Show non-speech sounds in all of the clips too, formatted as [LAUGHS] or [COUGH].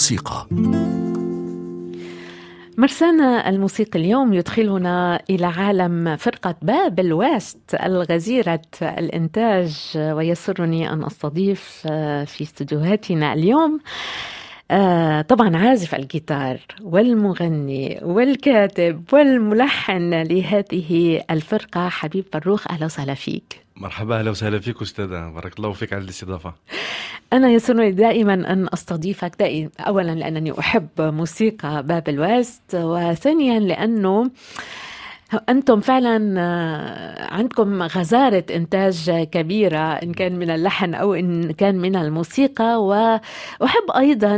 الموسيقى. مرسانا الموسيقي اليوم يدخلنا إلى عالم فرقة باب الويست الغزيرة الإنتاج ويسرني أن أستضيف في استديوهاتنا اليوم آه طبعا عازف الجيتار والمغني والكاتب والملحن لهذه الفرقة حبيب فروخ أهلا وسهلا فيك. مرحبا أهلا وسهلا فيك أستاذة. بارك الله فيك على الاستضافة. أنا يسرني دائما أن أستضيفك دائما اولا لأنني أحب موسيقى باب الويست وثانيا لأنه أنتم فعلا عندكم غزارة إنتاج كبيرة إن كان من اللحن أو إن كان من الموسيقى. وأحب أيضا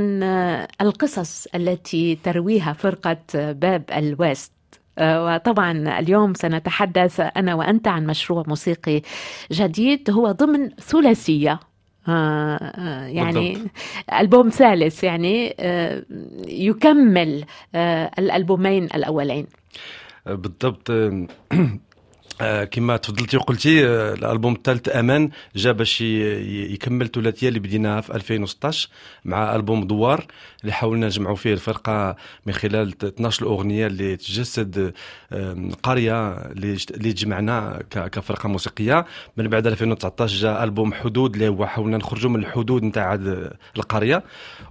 القصص التي ترويها فرقة باب الويست. وطبعا اليوم سنتحدث أنا وأنت عن مشروع موسيقي جديد هو ضمن ثلاثية. يعني بالضبط. ألبوم ثالث يعني يكمل الألبومين الأولين. بالضبط. كما تفضلتي وقلتي الألبوم الثالث أمان جا باش يكمل ثلاثية اللي بديناها في 2016 مع ألبوم دوار. اللي حاولنا نجمعوا فيه الفرقة من خلال 12 اغنيه اللي تجسد قرية اللي جمعنا كفرقة موسيقية. من بعد 2019 جاء ألبوم حدود اللي هو حاولنا نخرجوا من الحدود نتاع القرية.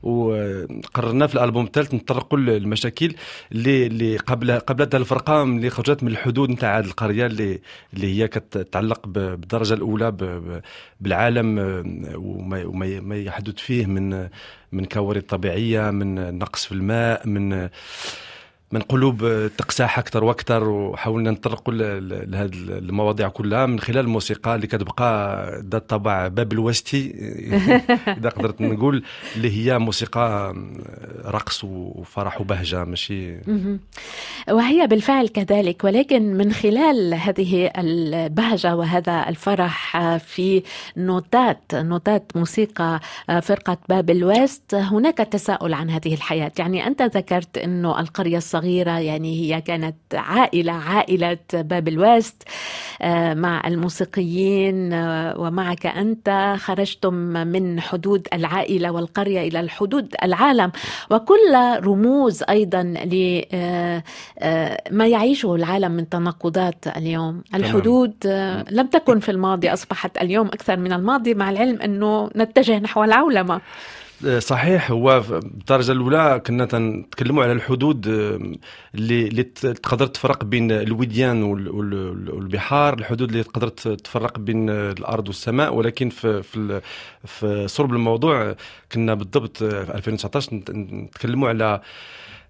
وقررنا في الألبوم الثالث نطرقوا المشاكل اللي اللي قبل قبل الفرقة اللي خرجت من الحدود نتاع القرية اللي اللي هي كتتعلق بالدرجة الأولى بالعالم وما يحدث فيه من من كوارث طبيعية من نقص في الماء من من قلوب تقساح أكثر وأكثر وحاولنا نطرقوا لهذه المواضيع كلها من خلال الموسيقى اللي كتبقى ذات طبع باب الوستي [LAUGHS] إذا قدرت نقول اللي هي موسيقى رقص وفرح وبهجة ماشي؟ وهي بالفعل كذلك ولكن من خلال هذه البهجة وهذا الفرح في نوتات نوتات موسيقى فرقة باب الوست هناك تساؤل عن هذه الحياة. يعني أنت ذكرت إنه القرية الصغيرة صغيرة يعني هي كانت عائلة عائلة باب الوست مع الموسيقيين ومعك أنت. خرجتم من حدود العائلة والقرية إلى الحدود العالم وكل رموز أيضا لما يعيشه العالم من تناقضات اليوم. الحدود لم تكن في الماضي أصبحت اليوم أكثر من الماضي مع العلم أنه نتجه نحو العولمة. صحيح. هو بالدرجه الأولى كنا تنتكلموا على الحدود اللي اللي تقدر تفرق بين الوديان والبحار الحدود اللي تقدر تفرق بين الأرض والسماء. ولكن في في في صلب الموضوع كنا بالضبط في 2019 نتكلموا على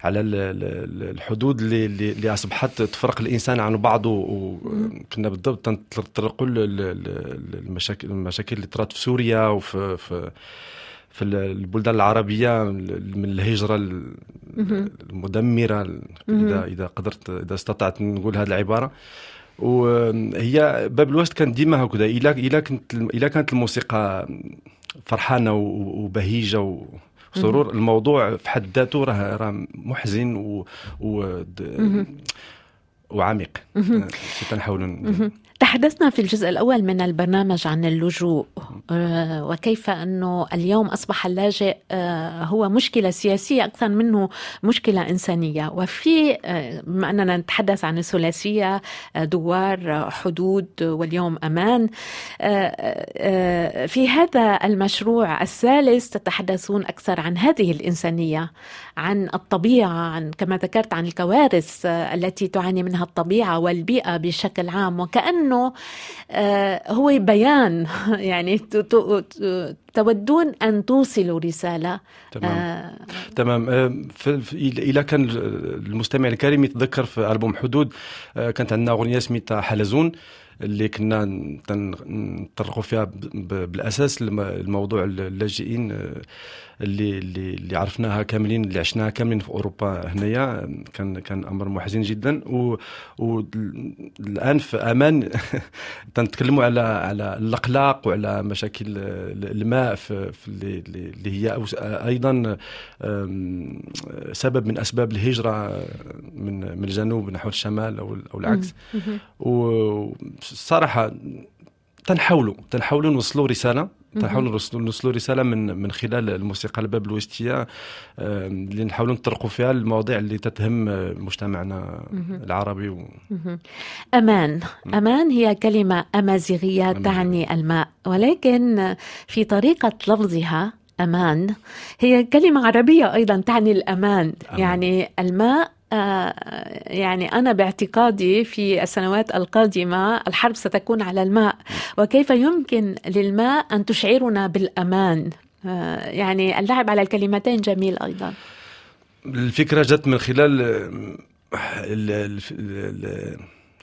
على الحدود اللي اللي أصبحت تفرق الإنسان عن بعضه. وكنا بالضبط نتطرقوا المشاكل المشاكل اللي طرات في سوريا وفي في في البلدان العربية من الهجرة المدمرة اذا إذا قدرت إذا استطعت نقول هذه العبارة. وهي باب الوسط كانت ديما هكذا. إلى إلى كنت إلى كانت الموسيقى فرحانة وبهيجة وسرور. الموضوع في حد ذاته راه راه محزن و, و وعميق. تحدثنا في الجزء الأول من البرنامج عن اللجوء. وكيف أنه اليوم أصبح اللاجئ هو مشكلة سياسية أكثر منه مشكلة إنسانية. وفي بما أننا نتحدث عن الثلاثية دوار حدود واليوم أمان في هذا المشروع الثالث تتحدثون أكثر عن هذه الإنسانية عن الطبيعة عن كما ذكرت عن الكوارث التي تعاني منها الطبيعة والبيئة بشكل عام. وكأن انه هو بيان [LAUGHS] يعني تودون أن توصلوا رسالة. تمام. آه. تمام. اذا كان المستمع الكريم يتذكر في ألبوم حدود كانت عندنا أغنية سميتها حلزون اللي كنا نطرقوا فيها بالأساس الموضوع اللاجئين اللي اللي اللي عرفناها كاملين اللي عشناها كاملين في أوروبا هنايا كان كان أمر محزن جدا. والان في أمان. [LAUGHS] تنتكلموا على على الأقلاق وعلى مشاكل الماء في, في اللي هي أيضا سبب من أسباب الهجرة من من الجنوب نحو الشمال أو أو العكس. والصراحه تنحاولوا تنحاولوا نوصلوا رسالة. تنحاولوا نوصلوا رسالة من من خلال الموسيقى الباب الوستيه اللي نحاولوا نطرقوا فيها المواضيع اللي تتهم مجتمعنا العربي و... أمان. أمان هي كلمة أمازيغية تعني الماء ولكن في طريقة لفظها أمان هي كلمة عربية أيضا تعني الأمان. أمان. يعني الماء آه، يعني أنا باعتقادي في السنوات القادمة الحرب ستكون على الماء وكيف يمكن للماء أن تشعرنا بالأمان؟ آه، يعني اللعب على الكلمتين جميل أيضا. الفكرة جت من خلال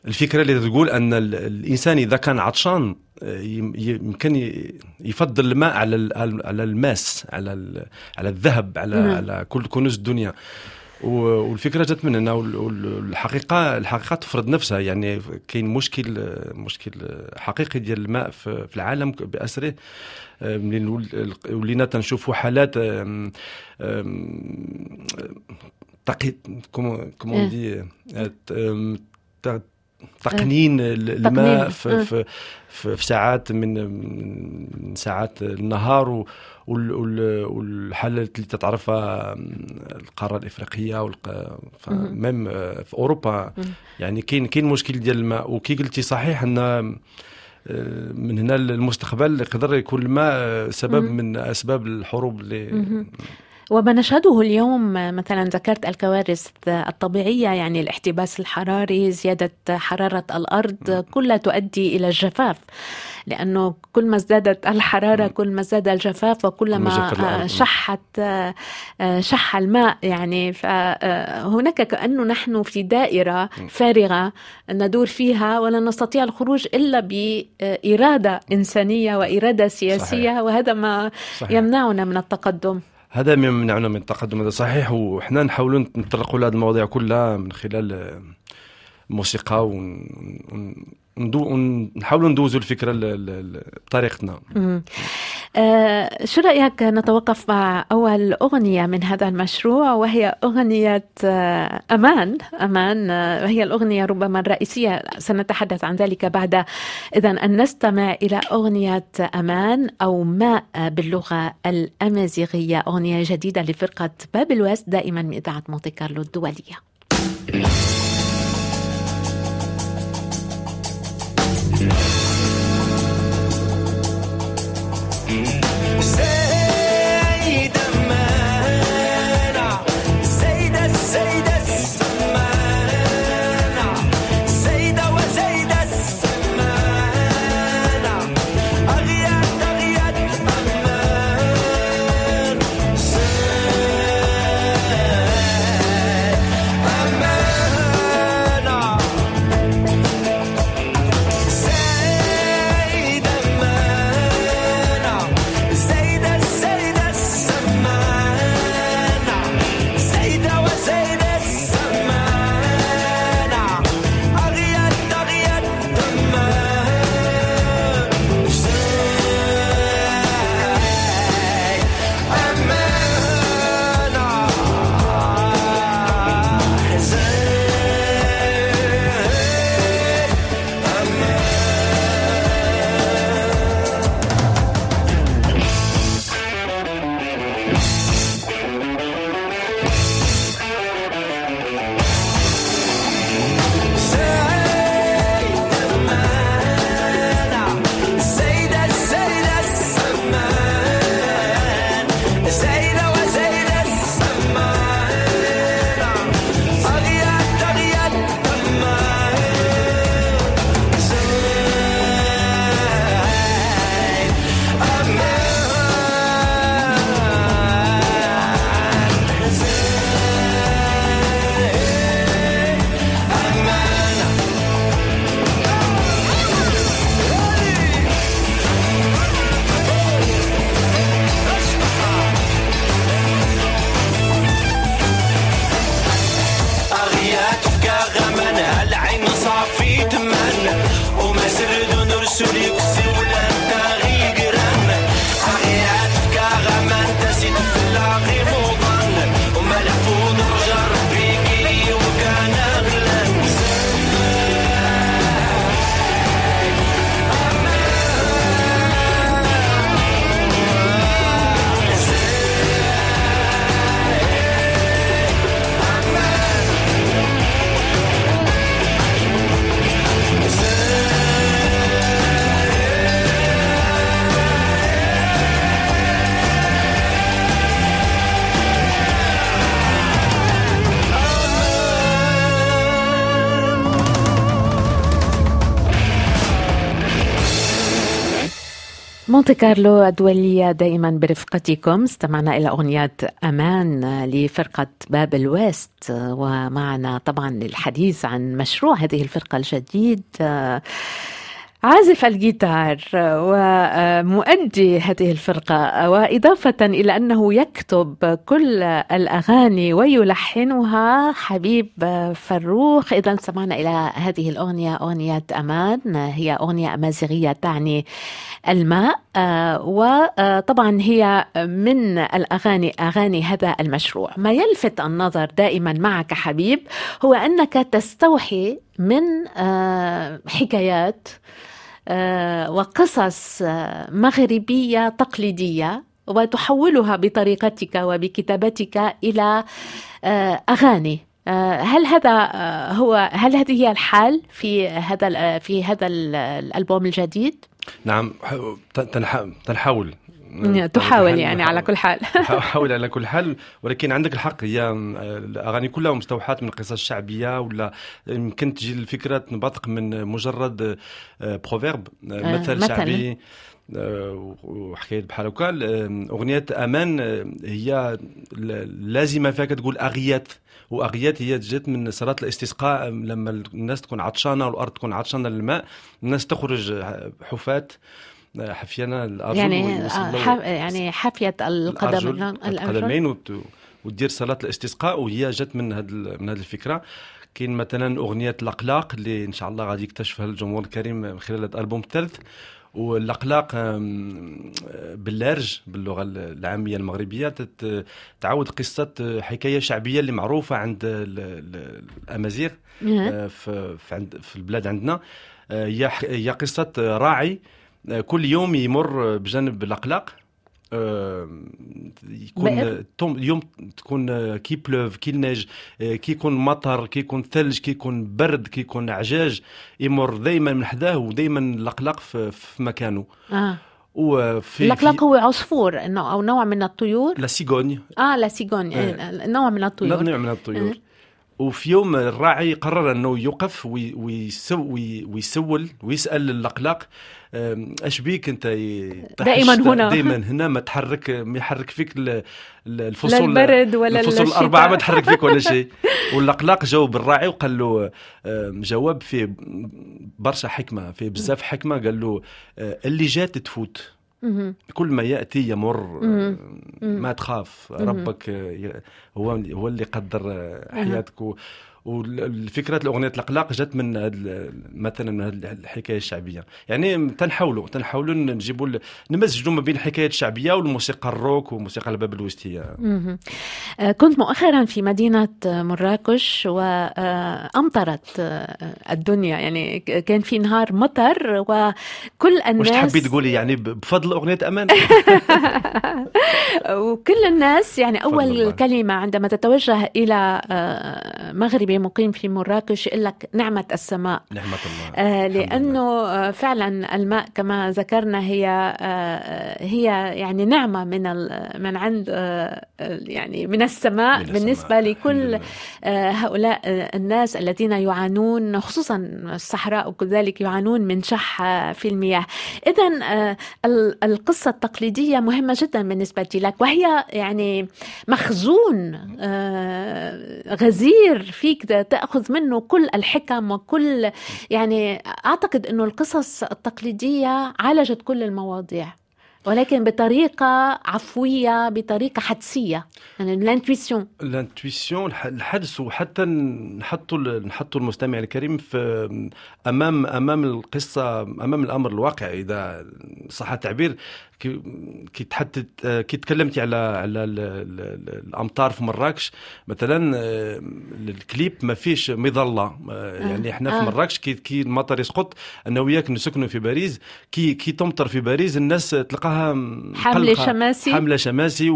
الفكرة اللي تقول أن الإنسان إذا كان عطشان يمكن يفضل الماء على على الماس على على الذهب على على كل كنوز الدنيا. والفكرة جات من هنا والحقيقة الحقيقة تفرض نفسها. يعني كاين مشكل مشكل حقيقي ديال الماء في العالم بأسره. ملي ولينا تنشوفوا حالات تقي comment dire تقنين الماء في, في, في ساعات من ساعات النهار والحالات اللي تتعرفها القارة الإفريقية ميم في أوروبا. يعني كاين كاين مشكل ديال الماء. وكي قلتي صحيح أن آه، من هنا المستقبل يقدر يكون الماء سبب من أسباب الحروب اللي وما نشهده اليوم مثلا ذكرت الكوارث الطبيعية يعني الاحتباس الحراري زيادة حرارة الأرض كلها تؤدي إلى الجفاف لأنه كل ما ازدادت الحرارة كل ما ازداد الجفاف وكلما شحت شح الماء يعني فهناك كأنه نحن في دائرة فارغة ندور فيها ولا نستطيع الخروج إلا بإرادة إنسانية وإرادة سياسية صحيح. وهذا ما صحيح. يمنعنا من التقدم. هذا ما يمنعنا من التقدم هذا صحيح وحنا نحاولوا نطرقوا لهذه المواضيع كلها من خلال الموسيقى ونحاولوا ندوزوا الفكرة بطريقتنا آه شو رأيك نتوقف مع أول أغنية من هذا المشروع وهي أغنية آه أمان أمان آه وهي الأغنية ربما الرئيسية. سنتحدث عن ذلك بعد. اذا أن نستمع إلى أغنية أمان أو ماء باللغة الأمازيغية. أغنية جديدة لفرقة باب الوست دائما من إذاعة مونتي كارلو الدولية. مونتي كارلو الدولية دائما برفقتكم. استمعنا إلى أغنية أمان لفرقة باب الويست ومعنا طبعا للحديث عن مشروع هذه الفرقة الجديد. عازف الجيتار ومؤدي هذه الفرقة وإضافة إلى أنه يكتب كل الأغاني ويلحنها حبيب فروخ. إذا سمعنا إلى هذه الأغنية أغنية أمان. هي أغنية أمازيغية تعني الماء وطبعا هي من الأغاني أغاني هذا المشروع. ما يلفت النظر دائما معك حبيب هو أنك تستوحي من حكايات آه، وقصص آه، مغربية تقليدية وتحولها بطريقتك وبكتابتك إلى آه، أغاني هل هذا هو هل هذه هي الحال في هذا في هذا الألبوم الجديد؟ نعم تنحاول تحاول يعني على كل حال. حاول [LAUGHS] على كل حال. ولكن عندك الحق هي الأغاني كلها مستوحاة من قصص شعبيه ولا يمكن تجي الفكرة تنبثق من مجرد بروفيرب مثل شعبي وحكاية بحال هكا. أغنية أمان هي لازمة فيها كتقول أغيات وأغيات هي جات من صلاه الاستسقاء لما الناس تكون عطشانة والأرض تكون عطشانة للماء الناس تخرج حفاة. حفينا الأرجل يعني آه، يعني حافيه القدم القدمين ودير صلاة الاستسقاء وهي جات من هذه من هذه الفكرة. كاين مثلا أغنية الأقلاق اللي إن شاء الله غادي يكتشفها الجمهور الكريم من خلال هذا الالبوم الثالث. والأقلاق باللارج باللغة العامية المغربية. تعاود قصة حكاية شعبية اللي معروفة عند الأمازيغ آه، في البلاد عندنا. آه، هي قصة راعي كل يوم يمر بجانب الاقلاق آه، يكون يوم تكون qu'il pleuve qu'il neige كي يكون مطر كي يكون ثلج كي يكون برد كي يكون عجاج يمر دائما من حداه ودائما الاقلاق في, في مكانه. آه. وفي الاقلاق هو عصفور أو نوع من الطيور. la cigogne. آه لا سيغوني. آه. نوع من الطيور. نوع من الطيور. آه. وفي يوم الراعي قرر أنه يوقف ويسول ويسأل الاقلاق اش بيك أنت؟ دائما هنا. دائما [LAUGHS] هنا ما تحرك ما يحرك فيك الفصول لا البرد ولا الفصول الأربعة ما تحرك فيك ولا شيء. [LAUGHS] والاقلاق جاوب الراعي وقال له جواب فيه برشا حكمة فيه بزاف حكمة. قال له أه، اللي جات تفوت. كل ما يأتي يمر ما تخاف. ربك هو هو اللي قدر حياتك والفكرة الأغنية الأقلاق جات من مثلا من هذه الحكاية الشعبية. يعني تنحاولوا تنحاولوا نجيبوا نمزجوا ما بين الحكاية الشعبية والموسيقى الروك وموسيقى الباب الوستيه آه، كنت مؤخرا في مدينة مراكش وأمطرت آه، الدنيا. يعني كان في نهار مطر وكل الناس وش تحبي تقولي؟ يعني بفضل أغنية أمان. [LAUGHS] [LAUGHS] وكل الناس يعني أول كلمة عندما تتوجه إلى آه، مقيم في مراكش يقول لك نعمة السماء. نعمة الله. آه لأنه آه فعلا الماء كما ذكرنا هي آه هي يعني نعمة من من عند آه يعني من السماء من بالنسبة السماء. لكل آه هؤلاء آه الناس الذين يعانون خصوصا الصحراء وكذلك يعانون من شح في المياه. إذا آه القصة التقليدية مهمة جدا بالنسبة لك وهي يعني مخزون آه غزير فيك تأخذ منه كل الحكم وكل يعني أعتقد إنه القصص التقليدية عالجت كل المواضيع ولكن بطريقة عفوية بطريقة حدسية يعني l'intuition l'intuition الحدس وحتى نحطوا نحطوا المستمع الكريم في أمام أمام القصة أمام الأمر الواقع إذا صح التعبير. كي كي تحدث كي تكلمتي على على الأمطار في مراكش مثلا الكليب ما فيش مظلة يعني إحنا في مراكش كي كي المطر يسقط أنا وياك نسكنوا في باريس كي كي تمطر في باريس الناس تلقاها حاملة شماسي حاملة شماسي.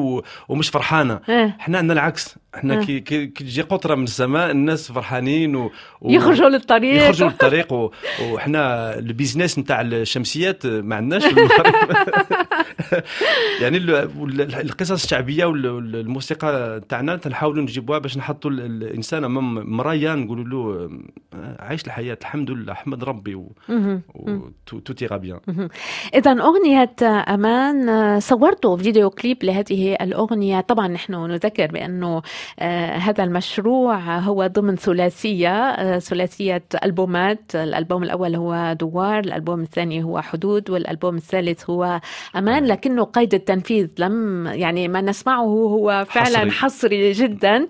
ومش فرحانة. إحنا عندنا العكس إحنا كي كي تجي قطرة من السماء الناس فرحانين و... و... يخرجوا للطريق. يخرجوا [LAUGHS] للطريق و... وحنا ال business نتاع الشمسيات ما عندناش [LAUGHS] يعني القصص الشعبية والموسيقى تاعنا تنحاولوا نجيبوها باش نحطوا الإنسان أمام مرايه نقولوا له عايش الحياة الحمد لله أحمد ربي و... tout ira bien اذا أغنية أمان صورتوا فيديو كليب لهذه الأغنية. طبعا نحن نذكر بأنه آه، هذا المشروع هو ضمن ثلاثية آه، ثلاثية ألبومات. الألبوم الأول هو دوار الألبوم الثاني هو حدود والألبوم الثالث هو أمان. لكنه قيد التنفيذ. لم يعني ما نسمعه هو فعلا حصري, حصري جدا.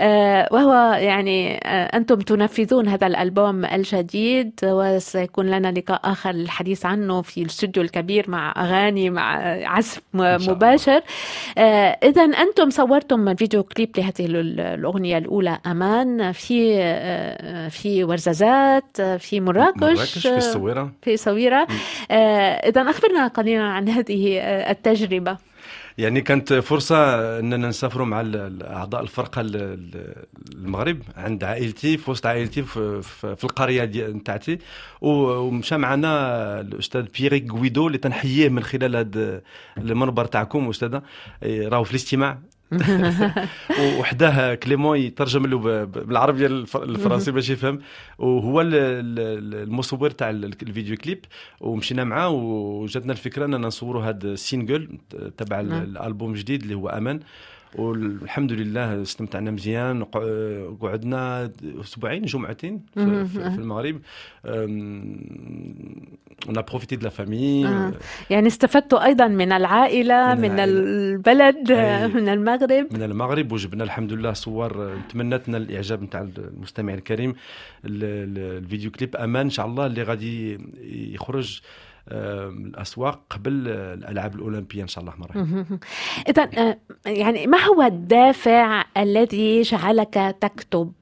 آه، وهو يعني أنتم تنفذون هذا الألبوم الجديد وسيكون لنا لقاء آخر للحديث عنه في الاستوديو الكبير مع أغاني مع عزف مباشر. إذا أنتم صورتم فيديو كليب لهذه الأغنية الأولى أمان في في ورزازات في مراكش مراكش في الصويرة. في صويرة. إذا أخبرنا قليلا عن هذه التجربة. يعني كانت فرصة أننا نسافروا مع أعضاء الفرقة المغرب عند عائلتي في وسط عائلتي في, القرية نتاعتي. ومشى معنا الأستاذ بيريك غويدو اللي تنحييه من خلال هذا المنبر تاعكم أستاذة. راهو في الاستماع. وحداه كليمون يترجم له بالعربية الفرنسي باش يفهم. وهو المصور تاع الفيديو كليب. ومشينا معاه وجاتنا الفكرة أننا نصوروا هذا ال single تبع. الألبوم الجديد اللي هو أمان والحمد لله استمتعنا مزيان. قعدنا أسبوعين جمعتين في, في المغرب. on profitait de la famille يعني استفدتوا أيضا من العائلة من, من البلد من المغرب. من المغرب وجبنا الحمد لله صور. تمنتنا الإعجاب نتاع المستمع الكريم. الفيديو كليب أمان إن شاء الله اللي غادي يخرج الأسواق قبل الألعاب الأولمبية إن شاء الله مرة. [LAUGHS] اذا آه، يعني ما هو الدافع الذي جعلك تكتب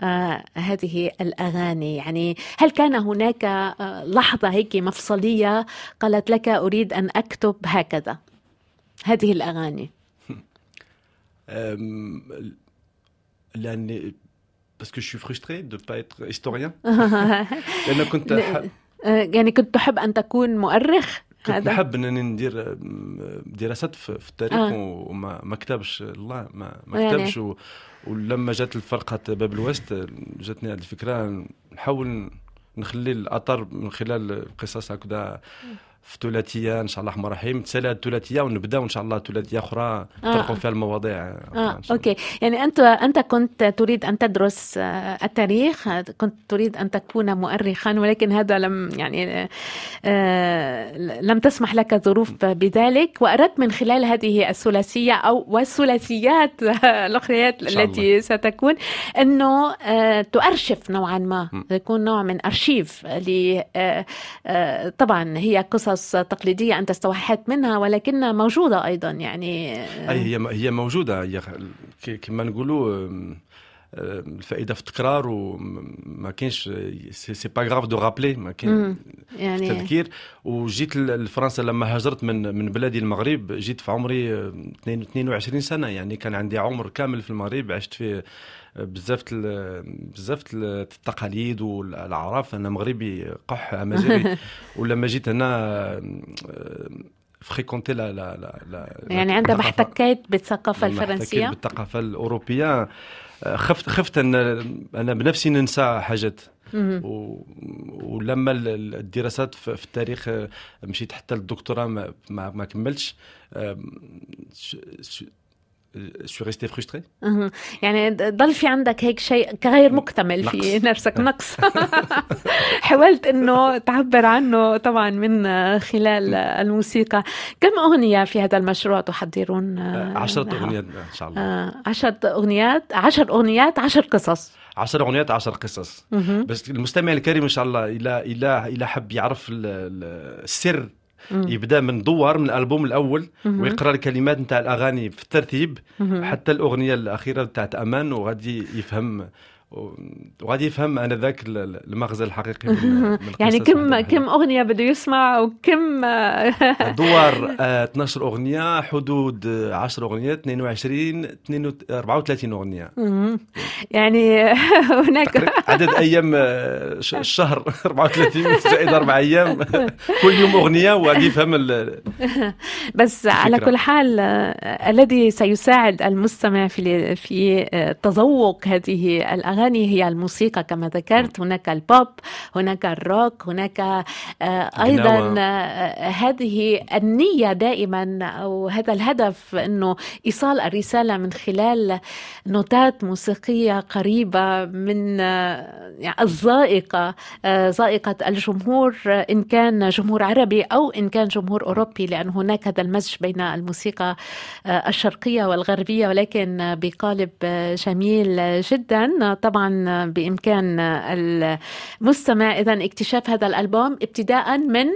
آه هذه الأغاني؟ يعني هل كان هناك آه لحظة هيك مفصلية قالت لك أريد أن أكتب هكذا؟ هذه الأغاني. [LAUGHS] لأني parce que je suis frustré de pas être historien لأن كنت يعني كنت تحب أن تكون مؤرخ؟ كنت هذا. نحب أنني ندير دراسات في التاريخ آه. وما ما كتبش الله ما, ما يعني. كتبش. و... ولما جات الفرقة باب الوست جاتني هذه الفكرة نحاول نخلي الاثر من خلال قصص هكذا. في ثلاثية إن شاء الله الرحمن الرحيم تسالي الثلاثية ونبداو ان شاء الله ثلاثية أخرى نطرقوا آه. فيها المواضيع. آه. أوكي. يعني انت أنت كنت تريد أن تدرس آه، التاريخ كنت تريد أن تكون مؤرخا ولكن هذا لم يعني آه لم تسمح لك ظروف بذلك. وأردت من خلال هذه الثلاثية أو والثلاثيات [LAUGHS] الأخريات التي ستكون أنه آه تؤرشف نوعا ما يكون نوع من أرشيف ل آه آه طبعا هي قصص قصص تقليدية أنت استوحيت منها ولكنها موجودة أيضا يعني. أي هي هي موجودة. هي كما نقولوا الفائده في التكرار وما كاينش c'est pas grave de rappeler ما كاين يعني التذكير. وجيت لفرنسا لما هاجرت من من بلادي المغرب جيت في عمري 22 سنة يعني كان عندي عمر كامل في المغرب عشت فيه بزاف بزاف التقاليد والأعراف. أنا مغربي قح امازيغي [LAUGHS] ولما جيت هنا فريكونتي لا لا لا, يعني عندما احتكيت بالثقافة الفرنسية؟ بالثقافة الأوروبية. خفت خفت ان أنا بنفسي ننسى حاجات. و... ولما الدراسات في التاريخ مشيت حتى للدكتوراه ما, ما, ما كملتش شو ريستي فرستري يعني ضل في عندك هيك شيء غير مكتمل في نفسك. نقص. [LAUGHS] حاولت إنه تعبر عنه طبعا من خلال الموسيقى. كم أغنية في هذا المشروع تحضرون؟ عشرة أغنيات إن شاء الله. عشرة أغنيات عشر أغنيات عشر قصص. عشر أغنيات عشر قصص. بس المستمع الكريم إن شاء الله إلى إلى إلى حب يعرف السر يبدا من دوار من الألبوم الأول ويقرأ الكلمات نتاع الأغاني في الترتيب حتى الأغنية الأخيرة نتاعت أمان وغادي يفهم وغادي يفهم أنا ذاك المغزى الحقيقي من, [LAUGHS] من يعني كم كم أغنية بده يسمع وكم [LAUGHS] دوار 12 أغنية حدود 10 اغنيات 22 34 أغنية. يعني [LAUGHS] هناك عدد أيام آه، الشهر 34 زائد أربع أيام. كل يوم أغنية وغادي يفهم بس على كل حال آه، الذي سيساعد المستمع في في آه، تذوق هذه الأغاني هي الموسيقى كما ذكرت. هناك البوب هناك الروك هناك أيضا هذه النية دائما أو هذا الهدف إنه إيصال الرسالة من خلال نوتات موسيقية قريبة من يعني الذائقه ذائقه الجمهور إن كان جمهور عربي أو إن كان جمهور أوروبي لأن هناك هذا المزج بين الموسيقى الشرقية والغربية ولكن بقالب جميل جدا. طبعا بإمكان المستمع اذا اكتشاف هذا الألبوم ابتداء من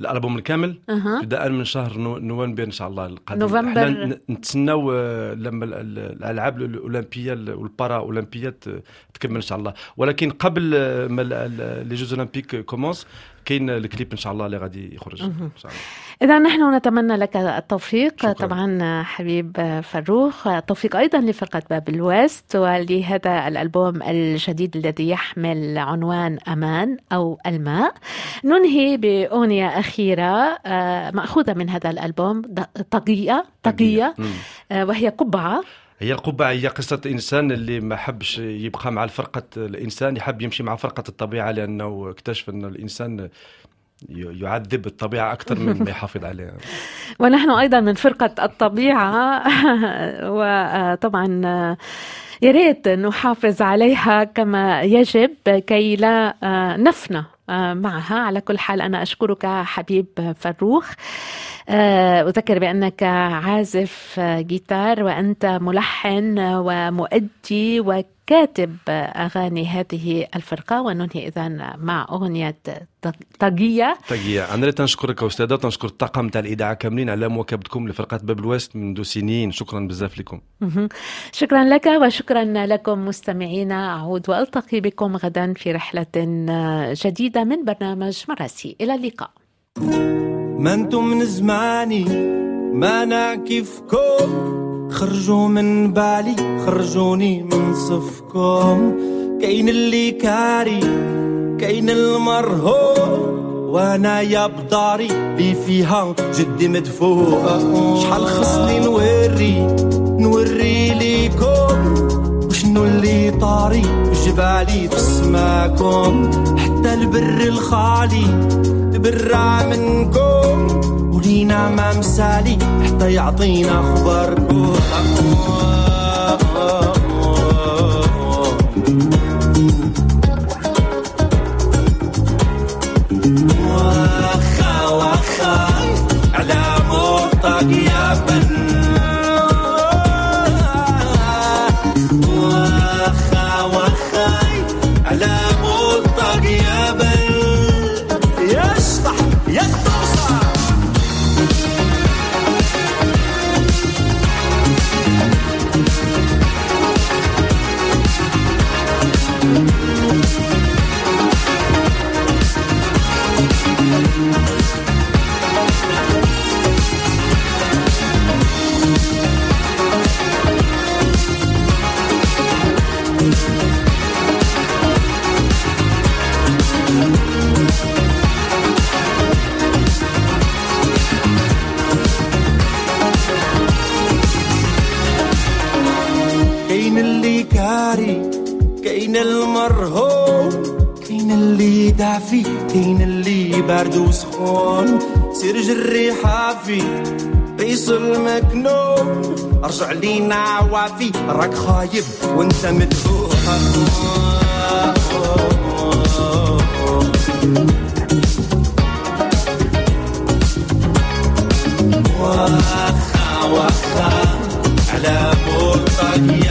الألبوم الكامل ابتداء من شهر نوفمبر إن شاء الله القادم. نوفمبر. نتسناو آه، لما الألعاب الأولمبية والبارا اولمبيه تكمل إن شاء الله. ولكن قبل آه، ما les Jeux olympiques commencent كاين الكليب إن شاء الله اللي غادي يخرج. إن شاء الله. إذا نحن نتمنى لك التوفيق شكرا. طبعا حبيب فروخ التوفيق أيضا لفرقة باب الويست ولهذا الألبوم الجديد الذي يحمل عنوان أمان أو الماء. ننهي بأغنية اخيره آه، مأخوذة من هذا الألبوم طاقيه طاقيه آه، وهي قبعة. هي القبعة هي قصة إنسان اللي ما حبش يبقى مع الفرقة الإنسان يحب يمشي مع فرقة الطبيعة لأنه اكتشف أن الإنسان يعذب الطبيعة أكثر من ما يحافظ [LAUGHS] عليها. ونحن أيضا من فرقة الطبيعة. [LAUGHS] وطبعا يا ريت نحافظ عليها كما يجب كي لا نفنى معها. على كل حال أنا أشكرك حبيب فروخ. آه، أذكر بأنك عازف جيتار وأنت ملحن ومؤدي وكاتب أغاني هذه الفرقة وننهي إذا مع أغنية طاقية طاقية أنا تنشكرك أستاذة وتنشكر الطاقم تاع الإذاعة كاملين على مواكبتكم لفرقة باب الويست منذ سنين شكرا بزاف لكم. شكرا لك وشكرا لكم مستمعينا أعود وألتقي بكم غدا في رحلة جديدة من برنامج مراسي. إلى اللقاء. ما أنتم من زماني ما أنا كيفكم خرجوا من بالي خرجوني من صفكم. كاين اللي كاري كاين المرهوب. وأنا يا بداري لي فيها جدي مدفوع. شحال خصني نوري نوري ليكم؟ وشنو اللي طاري في جبالي في سماكم حتى البر الخالي تبرع منكم. ولينا ما مسالي حتى يعطينا واخا ارجع لينا عوافي راك خايب وانت مدهوح واخا واخا على بورتك.